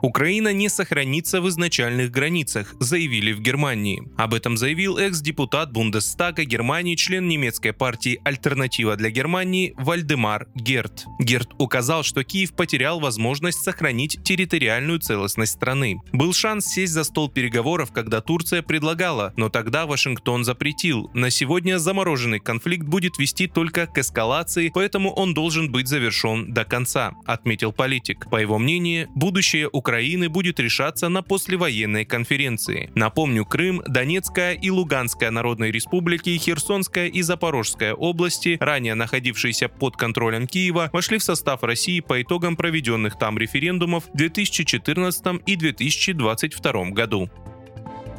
Украина не сохранится в изначальных границах, заявили в Германии. Об этом заявил экс-депутат Бундестага Германии, член немецкой партии «Альтернатива для Германии» Вальдемар Герт. Герт указал, что Киев потерял возможность сохранить территориальную целостность страны. Был шанс сесть за стол переговоров, когда Турция предлагала, но тогда Вашингтон запретил. На сегодня замороженный конфликт будет вести только к эскалации, поэтому он должен быть завершен до конца, отметил политик. По его мнению, будущее Украины Украины будет решаться на послевоенной конференции. Напомню, Крым, Донецкая и Луганская народные республики, Херсонская и Запорожская области, ранее находившиеся под контролем Киева, вошли в состав России по итогам проведенных там референдумов в 2014 и 2022 году.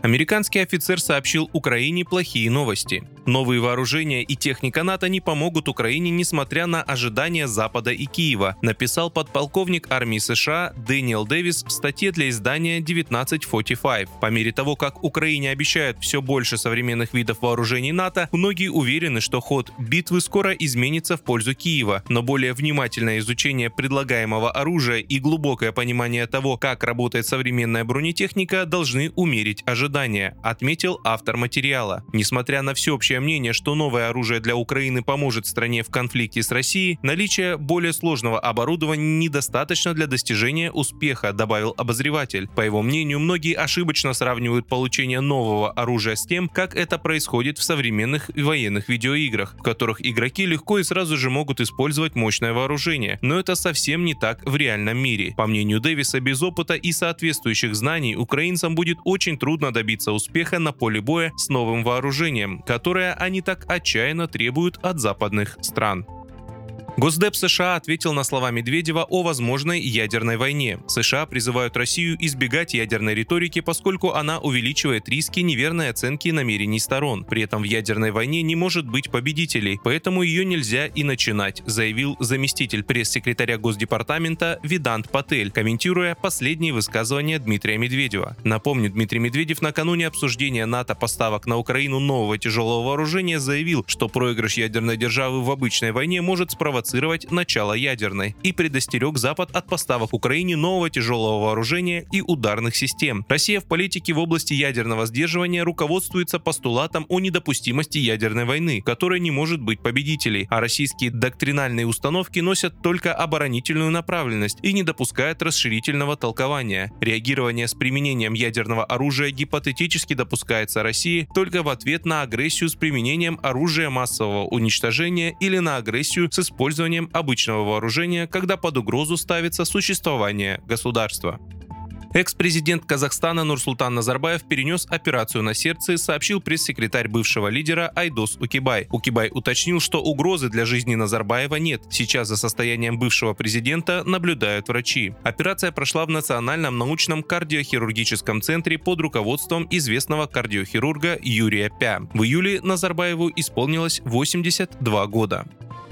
Американский офицер сообщил Украине плохие новости. Новые вооружения и техника НАТО не помогут Украине, несмотря на ожидания Запада и Киева, написал подполковник армии США Дэниел Дэвис в статье для издания 1945. По мере того, как Украине обещают все больше современных видов вооружений НАТО, многие уверены, что ход битвы скоро изменится в пользу Киева, но более внимательное изучение предлагаемого оружия и глубокое понимание того, как работает современная бронетехника, должны умерить ожидания, отметил автор материала. Несмотря на всеобщее общее мнение, что новое оружие для Украины поможет стране в конфликте с Россией, наличие более сложного оборудования недостаточно для достижения успеха, добавил обозреватель. По его мнению, многие ошибочно сравнивают получение нового оружия с тем, как это происходит в современных военных видеоиграх, в которых игроки легко и сразу же могут использовать мощное вооружение. Но это совсем не так в реальном мире. По мнению Дэвиса, без опыта и соответствующих знаний украинцам будет очень трудно добиться успеха на поле боя с новым вооружением, которое они так отчаянно требуют от западных стран. Госдеп США ответил на слова Медведева о возможной ядерной войне. США призывают Россию избегать ядерной риторики, поскольку она увеличивает риски неверной оценки намерений сторон. При этом в ядерной войне не может быть победителей, поэтому ее нельзя и начинать, заявил заместитель пресс-секретаря Госдепартамента Видант Патель, комментируя последние высказывания Дмитрия Медведева. Напомню, Дмитрий Медведев накануне обсуждения НАТО поставок на Украину нового тяжелого вооружения заявил, что проигрыш ядерной державы в обычной войне может спровоцировать спровоцировать начало ядерной и предостерег Запад от поставок Украине нового тяжелого вооружения и ударных систем. Россия в политике в области ядерного сдерживания руководствуется постулатом о недопустимости ядерной войны, которая не может быть победителей, а российские доктринальные установки носят только оборонительную направленность и не допускают расширительного толкования. Реагирование с применением ядерного оружия гипотетически допускается России только в ответ на агрессию с применением оружия массового уничтожения или на агрессию с использованием использованием обычного вооружения, когда под угрозу ставится существование государства. Экс-президент Казахстана Нурсултан Назарбаев перенес операцию на сердце, сообщил пресс-секретарь бывшего лидера Айдос Укибай. Укибай уточнил, что угрозы для жизни Назарбаева нет. Сейчас за состоянием бывшего президента наблюдают врачи. Операция прошла в Национальном научном кардиохирургическом центре под руководством известного кардиохирурга Юрия Пя. В июле Назарбаеву исполнилось 82 года.